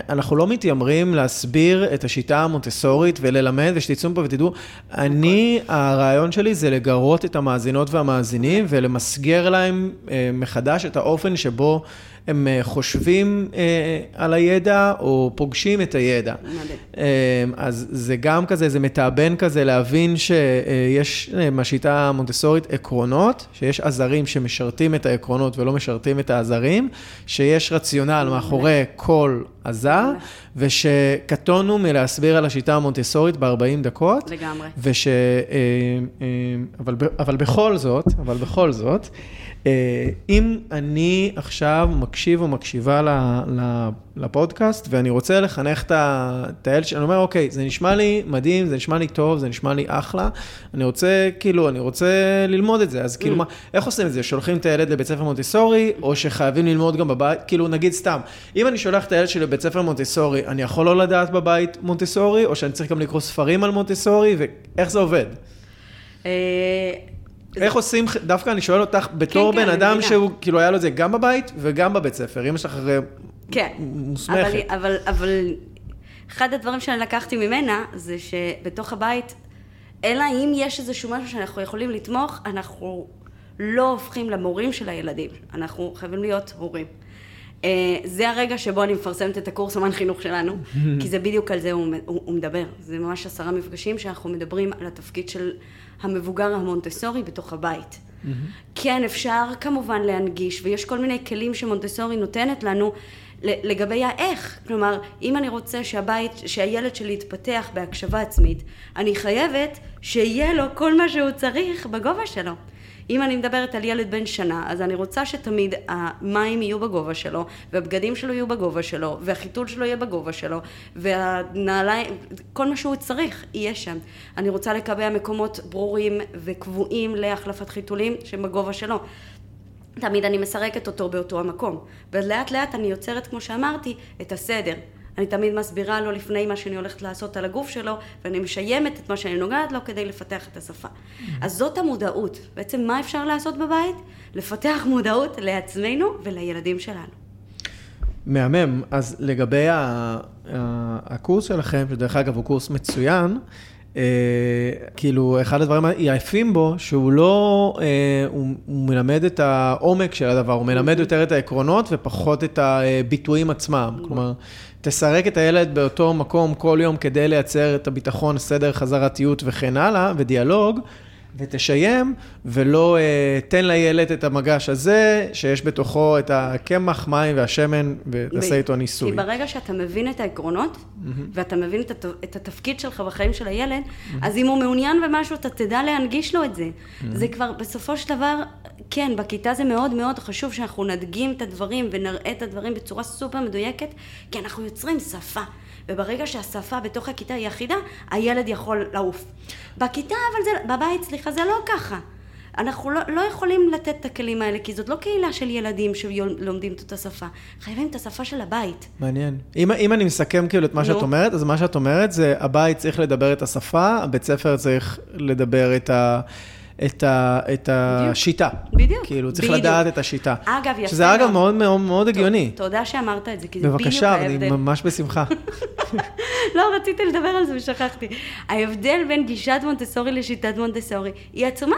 אנחנו לא מתיימרים להסביר את השיטה המונטסורית וללמד, ושתצאו פה ותדעו, אני, הרעיון שלי זה לגרות את המאזינות והמאזינים ולמסגר להם מחדש את האופן שבו... הם אה, חושבים אה, על הידע או פוגשים את הידע. מדהים. אה, אז זה גם כזה, זה מתאבן כזה להבין שיש בשיטה המונטסורית עקרונות, שיש עזרים שמשרתים את העקרונות ולא משרתים את העזרים, שיש רציונל מאחורי כל עזר, ושקטונו מלהסביר על השיטה המונטסורית ב-40 דקות. לגמרי. וש... אבל, אבל בכל זאת, אבל בכל זאת, אה, אם אני עכשיו מקשיב או מקשיבה לפודקאסט, ואני רוצה לחנך את הילד שלי, אני אומר, אוקיי, זה נשמע לי מדהים, זה נשמע לי טוב, זה נשמע לי אחלה, אני רוצה, כאילו, אני רוצה ללמוד את זה, אז כאילו, mm. מה, איך עושים את זה? שולחים את הילד לבית ספר מונטסורי, או שחייבים ללמוד גם בבית? כאילו, נגיד סתם, אם אני שולח את הילד שלי לבית ספר מונטסורי, אני יכול לא לדעת בבית מונטסורי, או שאני צריך גם לקרוא ספרים על מונטסורי, ואיך זה עובד? איך עושים, דווקא אני שואל אותך, בתור כן, בן אני אדם. שהוא, כאילו היה לו את זה גם בבית וגם בבית ספר, אמא שלך הרי כן. מוסמכת. אבל, אבל, אבל אחד הדברים שאני לקחתי ממנה, זה שבתוך הבית, אלא אם יש איזשהו משהו שאנחנו יכולים לתמוך, אנחנו לא הופכים למורים של הילדים. אנחנו חייבים להיות הורים. אה, זה הרגע שבו אני מפרסמת את הקורס אומן חינוך שלנו, כי זה בדיוק על זה הוא, הוא, הוא מדבר. זה ממש עשרה מפגשים שאנחנו מדברים על התפקיד של המבוגר המונטסורי בתוך הבית. כן, אפשר כמובן להנגיש, ויש כל מיני כלים שמונטסורי נותנת לנו לגבי האיך. כלומר, אם אני רוצה שהבית, שהילד שלי יתפתח בהקשבה עצמית, אני חייבת שיהיה לו כל מה שהוא צריך בגובה שלו. אם אני מדברת על ילד בן שנה, אז אני רוצה שתמיד המים יהיו בגובה שלו, והבגדים שלו יהיו בגובה שלו, והחיתול שלו יהיה בגובה שלו, והנעליים, כל מה שהוא צריך יהיה שם. אני רוצה לקבע מקומות ברורים וקבועים להחלפת חיתולים שהם בגובה שלו. תמיד אני מסרקת אותו באותו המקום. ולאט לאט אני יוצרת, כמו שאמרתי, את הסדר. אני תמיד מסבירה לו לפני מה שאני הולכת לעשות על הגוף שלו, ואני משיימת את מה שאני נוגעת לו כדי לפתח את השפה. אז זאת המודעות. בעצם מה אפשר לעשות בבית? לפתח מודעות לעצמנו ולילדים שלנו. מהמם. אז לגבי הקורס שלכם, שדרך אגב הוא קורס מצוין, אה, כאילו, אחד הדברים היפים בו, שהוא לא, אה, הוא, הוא מלמד את העומק של הדבר, הוא מלמד יותר את העקרונות ופחות את הביטויים עצמם. כלומר, תסרק את הילד באותו מקום כל יום כדי לייצר את הביטחון, סדר, חזרתיות וכן הלאה, ודיאלוג. ותשיים, ולא uh, תן לילד את המגש הזה, שיש בתוכו את הקמח, מים והשמן, ותעשה איתו ניסוי. כי ברגע שאתה מבין את העקרונות, ואתה מבין את, הת... את התפקיד שלך בחיים של הילד, אז אם הוא מעוניין במשהו, אתה תדע להנגיש לו את זה. זה כבר, בסופו של דבר, כן, בכיתה זה מאוד מאוד חשוב שאנחנו נדגים את הדברים ונראה את הדברים בצורה סופר מדויקת, כי אנחנו יוצרים שפה. וברגע שהשפה בתוך הכיתה היא אחידה, הילד יכול לעוף. בכיתה, אבל זה, בבית, סליחה, זה לא ככה. אנחנו לא, לא יכולים לתת את הכלים האלה, כי זאת לא קהילה של ילדים שלומדים את אותה שפה. חייבים את השפה של הבית. מעניין. אם, אם אני מסכם כאילו את מה נו. שאת אומרת, אז מה שאת אומרת זה, הבית צריך לדבר את השפה, הבית ספר צריך לדבר את, ה, את, ה, את השיטה. בדיוק. כאילו, צריך בדיוק. לדעת את השיטה. אגב, יפה שזה אגב מאוד מאוד. מאוד, הגיוני. תודה שאמרת את זה, כי זה בדיוק בבקשה, אני ההבדל. ממש בשמחה. לא, רציתי לדבר על זה ושכחתי. ההבדל בין גישת מונטסורי לשיטת מונטסורי היא עצומה.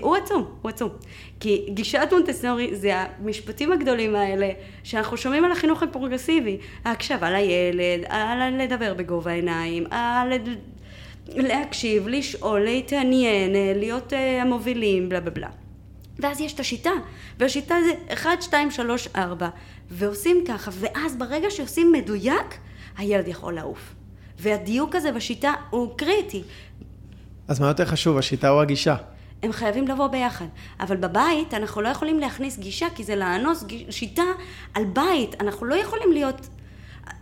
הוא עצום, הוא עצום. כי גישת מונטסורי זה המשפטים הגדולים האלה שאנחנו שומעים על החינוך הפרוגרסיבי. ההקשבה לילד, על לדבר בגובה העיניים, על להקשיב, לשאול, להתעניין, להיות אה, המובילים, בלה בלה בלה. ואז יש את השיטה, והשיטה זה 1, 2, 3, 4, ועושים ככה, ואז ברגע שעושים מדויק, הילד יכול לעוף. והדיוק הזה בשיטה הוא קריטי. אז מה יותר חשוב, השיטה או הגישה? הם חייבים לבוא ביחד. אבל בבית אנחנו לא יכולים להכניס גישה, כי זה לאנוס שיטה על בית. אנחנו לא יכולים להיות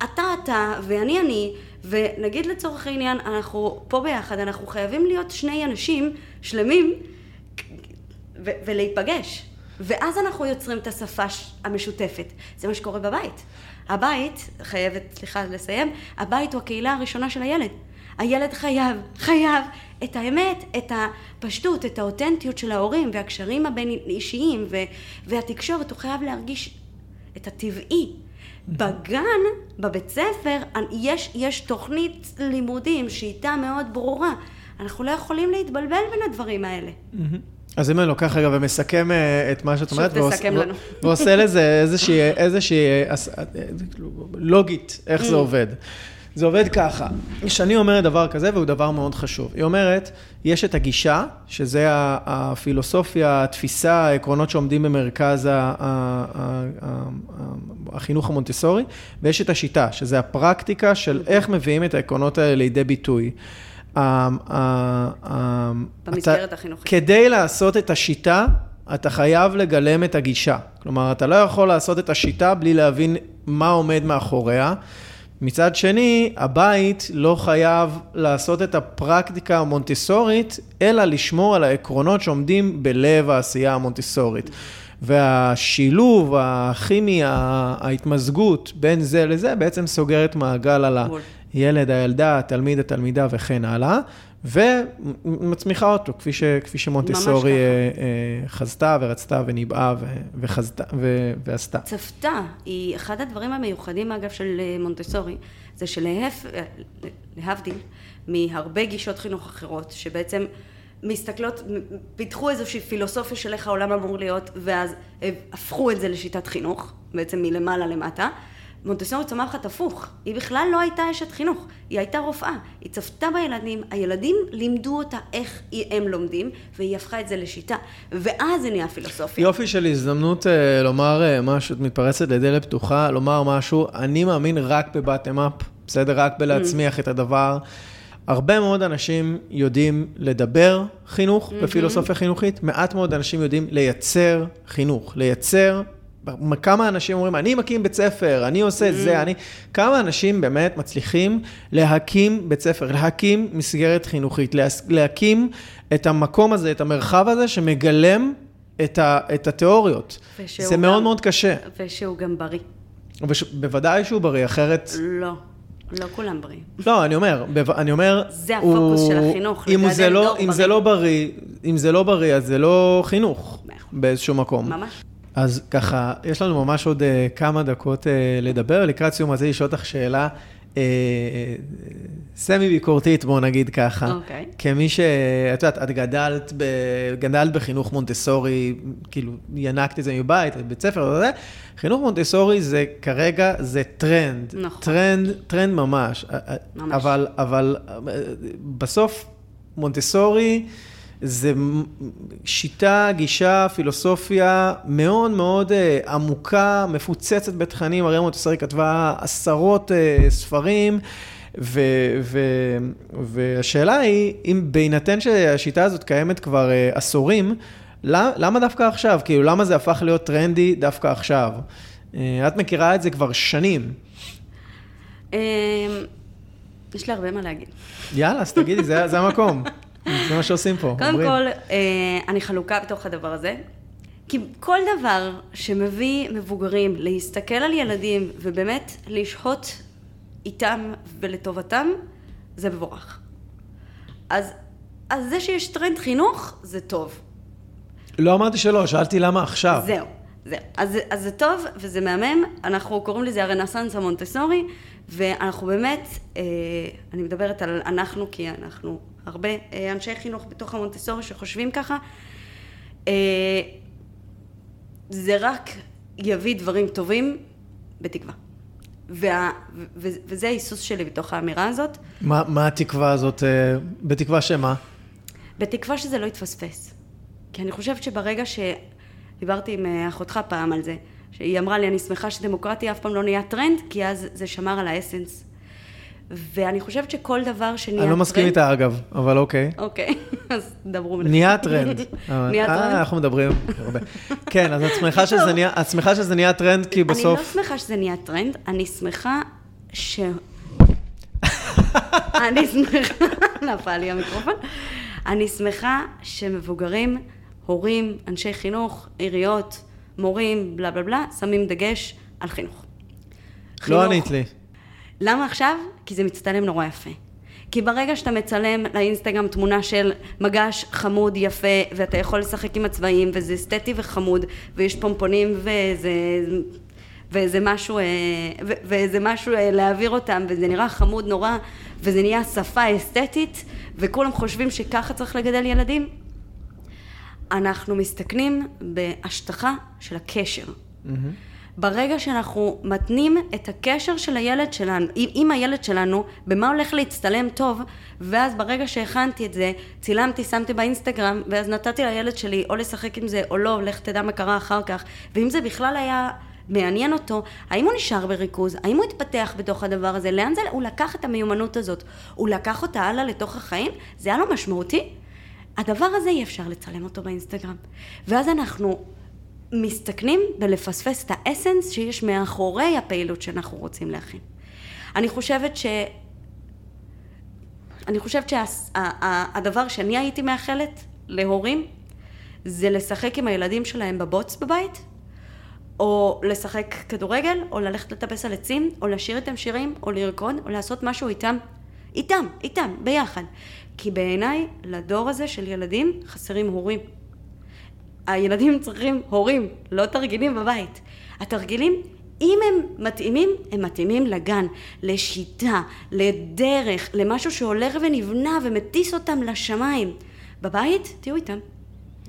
אתה אתה ואני אני, ונגיד לצורך העניין, אנחנו פה ביחד, אנחנו חייבים להיות שני אנשים שלמים ו- ולהיפגש. ואז אנחנו יוצרים את השפה המשותפת. זה מה שקורה בבית. הבית, חייבת, סליחה, לסיים, הבית הוא הקהילה הראשונה של הילד. הילד חייב, חייב את האמת, את הפשטות, את האותנטיות של ההורים והקשרים הבין-אישיים והתקשורת, הוא חייב להרגיש את הטבעי. בגן, בבית ספר, יש, יש תוכנית לימודים, שיטה מאוד ברורה. אנחנו לא יכולים להתבלבל בין הדברים האלה. אז אם אני לוקח רגע ומסכם אה, את מה שאת אומרת, ועוש-. ועושה לזה איזושהי, איזושהי אס- אה, כאילו, לוגית, איך Mm. זה עובד. זה עובד ככה, שני אומרת דבר כזה והוא דבר מאוד חשוב. היא אומרת, יש את הגישה, שזה הפילוסופיה, התפיסה, העקרונות שעומדים במרכז החינוך המונטסורי, ויש את השיטה, שזה הפרקטיקה של איך מביאים את העקרונות האלה לידי ביטוי. במסגרת החינוכית. כדי לעשות את השיטה, אתה חייב לגלם את הגישה. כלומר, אתה לא יכול לעשות את השיטה בלי להבין מה עומד מאחוריה. מצד שני, הבית לא חייב לעשות את הפרקטיקה המונטסורית, אלא לשמור על העקרונות שעומדים בלב העשייה המונטסורית. והשילוב הכימי, ההתמזגות בין זה לזה, בעצם סוגרת מעגל על. הילד, הילדה, התלמיד, התלמידה וכן הלאה. ומצמיחה אותו, כפי, ש, כפי שמונטסורי אה, אה, חזתה ורצתה וניבאה וחזתה ו, ועשתה. צפתה, היא אחד הדברים המיוחדים אגב של אה, מונטסורי, זה שלהבדיל מהרבה גישות חינוך אחרות, שבעצם מסתכלות, פיתחו איזושהי פילוסופיה של איך העולם אמור להיות, ואז הפכו את זה לשיטת חינוך, בעצם מלמעלה למטה. מונטסורי צומחת הפוך, היא בכלל לא הייתה אשת חינוך, היא הייתה רופאה, היא צפתה בילדים, הילדים לימדו אותה איך הם לומדים, והיא הפכה את זה לשיטה, ואז זה נהיה פילוסופיה. יופי של הזדמנות uh, לומר uh, משהו, את מתפרצת לדלת פתוחה, לומר משהו, אני מאמין רק בבטם אפ, בסדר? רק בלהצמיח mm. את הדבר. הרבה מאוד אנשים יודעים לדבר חינוך mm-hmm. בפילוסופיה חינוכית, מעט מאוד אנשים יודעים לייצר חינוך, לייצר כמה אנשים אומרים, אני מקים בית ספר, אני עושה את זה, mm. אני... כמה אנשים באמת מצליחים להקים בית ספר, להקים מסגרת חינוכית, להקים את המקום הזה, את המרחב הזה שמגלם את, ה, את התיאוריות. זה גם, מאוד מאוד קשה. ושהוא גם בריא. וש, בוודאי שהוא בריא, אחרת... לא. לא כולם בריאים. לא, אני אומר, אני אומר... זה הפוקוס הוא, של החינוך, אם זה לא, אם זה לא בריא, אם זה לא בריא, אז זה לא חינוך באיזשהו מקום. ממש. אז ככה, יש לנו ממש עוד uh, כמה דקות uh, לדבר. לקראת סיום הזה לשאול אותך שאלה uh, סמי ביקורתית, בואו נגיד ככה. אוקיי. Okay. כמי ש... את יודעת, את גדלת, ב... גדלת בחינוך מונטסורי, כאילו, ינקת את זה מבית, בית ספר וזה. חינוך מונטסורי זה כרגע, זה טרנד. נכון. טרנד, טרנד ממש. ממש. אבל, אבל בסוף, מונטסורי... זה שיטה, גישה, פילוסופיה מאוד מאוד אה, עמוקה, מפוצצת בתכנים. הרי מונטסורי כתבה עשרות אה, ספרים, ו, ו, והשאלה היא, אם בהינתן שהשיטה הזאת קיימת כבר אה, עשורים, למה, למה דווקא עכשיו? כאילו, למה זה הפך להיות טרנדי דווקא עכשיו? Uh, את מכירה את זה כבר שנים. אמ, יש לי הרבה מה להגיד. יאללה, אז תגידי, זה, זה המקום. זה מה שעושים פה. קודם אומרים. כל, אה, אני חלוקה בתוך הדבר הזה. כי כל דבר שמביא מבוגרים להסתכל על ילדים ובאמת לשהות איתם ולטובתם, זה מבורך. אז, אז זה שיש טרנד חינוך, זה טוב. לא אמרתי שלא, שאלתי למה עכשיו. זהו, זהו. אז, אז זה טוב וזה מהמם, אנחנו קוראים לזה הרנסאנס המונטסורי, ואנחנו באמת, אה, אני מדברת על אנחנו כי אנחנו הרבה אה, אנשי חינוך בתוך המונטסורי שחושבים ככה, אה, זה רק יביא דברים טובים בתקווה. וה, ו, וזה ההיסוס שלי בתוך האמירה הזאת. מה, מה התקווה הזאת? בתקווה שמה? בתקווה שזה לא יתפספס. כי אני חושבת שברגע שדיברתי עם אחותך פעם על זה, שהיא אמרה לי, אני שמחה שדמוקרטיה אף פעם לא נהיה טרנד, כי אז זה שמר על ה essence ואני חושבת שכל דבר שנהיה טרנד... אני לא מסכים איתה אגב, אבל אוקיי. אוקיי, אז דברו מלך. נהיה טרנד. נהיה טרנד? אה, אנחנו מדברים הרבה. כן, אז את שמחה שזה נהיה טרנד, כי בסוף... אני לא שמחה שזה נהיה טרנד, אני שמחה ש... אני שמחה, נפל לי המיקרופון. אני שמחה שמבוגרים, הורים, אנשי חינוך, עיריות, מורים, בלה בלה בלה, שמים דגש על חינוך. לא ענית לי. למה עכשיו? כי זה מצטלם נורא יפה. כי ברגע שאתה מצלם לאינסטגרם תמונה של מגש חמוד יפה ואתה יכול לשחק עם הצבעים וזה אסתטי וחמוד ויש פומפונים וזה, ואיזה משהו, אה, ואיזה משהו אה, להעביר אותם וזה נראה חמוד נורא וזה נהיה שפה אסתטית וכולם חושבים שככה צריך לגדל ילדים אנחנו מסתכנים בהשטחה של הקשר. Mm-hmm. ברגע שאנחנו מתנים את הקשר של הילד שלנו, עם הילד שלנו, במה הולך להצטלם טוב, ואז ברגע שהכנתי את זה, צילמתי, שמתי באינסטגרם, ואז נתתי לילד שלי או לשחק עם זה או לא, לך תדע מה קרה אחר כך, ואם זה בכלל היה מעניין אותו, האם הוא נשאר בריכוז, האם הוא התפתח בתוך הדבר הזה, לאן זה, הוא לקח את המיומנות הזאת, הוא לקח אותה הלאה לתוך החיים, זה היה לו משמעותי. הדבר הזה אי אפשר לצלם אותו באינסטגרם. ואז אנחנו מסתכנים בלפספס את האסנס שיש מאחורי הפעילות שאנחנו רוצים להכין. אני חושבת ש... אני חושבת שהדבר שה... שאני הייתי מאחלת להורים זה לשחק עם הילדים שלהם בבוץ בבית, או לשחק כדורגל, או ללכת לטפס על עצים, או לשיר איתם שירים, או לרקוד, או לעשות משהו איתם. איתם, איתם, ביחד. כי בעיניי, לדור הזה של ילדים חסרים הורים. הילדים צריכים הורים, לא תרגילים בבית. התרגילים, אם הם מתאימים, הם מתאימים לגן, לשיטה, לדרך, למשהו שהולך ונבנה ומטיס אותם לשמיים. בבית, תהיו איתם.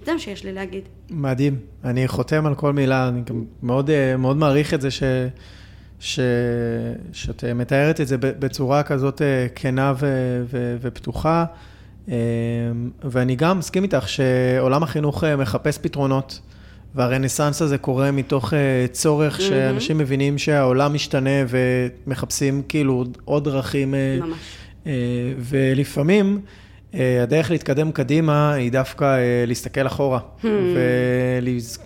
זה מה שיש לי להגיד. מדהים. אני חותם על כל מילה, אני גם מאוד, אה, מאוד מעריך את זה ש, ש, שאת מתארת את זה בצורה כזאת אה, כנה ו, ו, ופתוחה. אה, ואני גם מסכים איתך שעולם החינוך מחפש פתרונות, והרנסאנס הזה קורה מתוך צורך mm-hmm. שאנשים מבינים שהעולם משתנה ומחפשים כאילו עוד דרכים. ממש. ולפעמים... אה, הדרך להתקדם קדימה היא דווקא אה, להסתכל אחורה, hmm.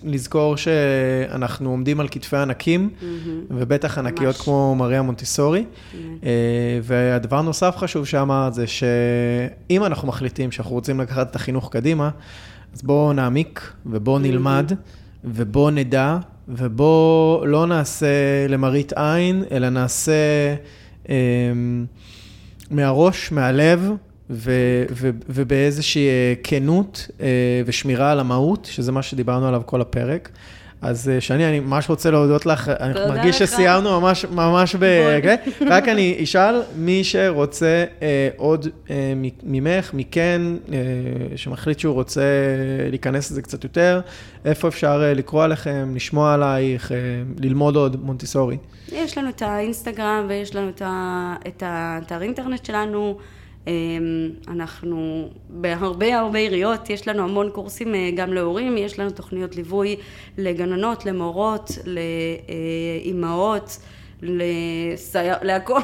ולזכור שאנחנו עומדים על כתפי ענקים, hmm. ובטח ענקיות ממש. כמו מריה מונטיסורי. Hmm. והדבר נוסף חשוב שאמרת זה שאם אנחנו מחליטים שאנחנו רוצים לקחת את החינוך קדימה, אז בואו נעמיק ובואו נלמד ובואו נדע ובואו לא נעשה למראית עין, אלא נעשה אה, מהראש, מהלב. ו- ו- ובאיזושהי אה, כנות אה, ושמירה על המהות, שזה מה שדיברנו עליו כל הפרק. אז אה, שני, אני ממש רוצה להודות לך, אני מרגיש לך. שסיימנו ממש, ממש ב... okay? רק אני אשאל, מי שרוצה אה, עוד אה, ממך, מכן, אה, שמחליט שהוא רוצה להיכנס לזה קצת יותר, איפה אפשר אה, לקרוא עליכם, לשמוע עלייך, אה, ללמוד עוד מונטיסורי? יש לנו את האינסטגרם ויש לנו את האתר אינטרנט שלנו. אמ, אנחנו בהרבה הרבה עיריות, יש לנו המון קורסים אה, גם להורים, יש לנו תוכניות ליווי לגננות, למורות, לאימהות, לסייר, להכל.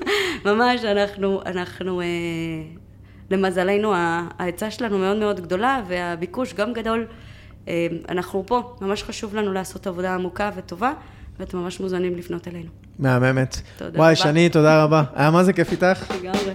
ממש, אנחנו, אנחנו, אה, למזלנו ההיצע שלנו מאוד מאוד גדולה והביקוש גם גדול. אמ, אנחנו פה, ממש חשוב לנו לעשות עבודה עמוקה וטובה, ואתם ממש מוזמנים לפנות אלינו. מהממת. תודה רבה. וואי, שני, תודה רבה. היה מה זה כיף איתך? לגמרי.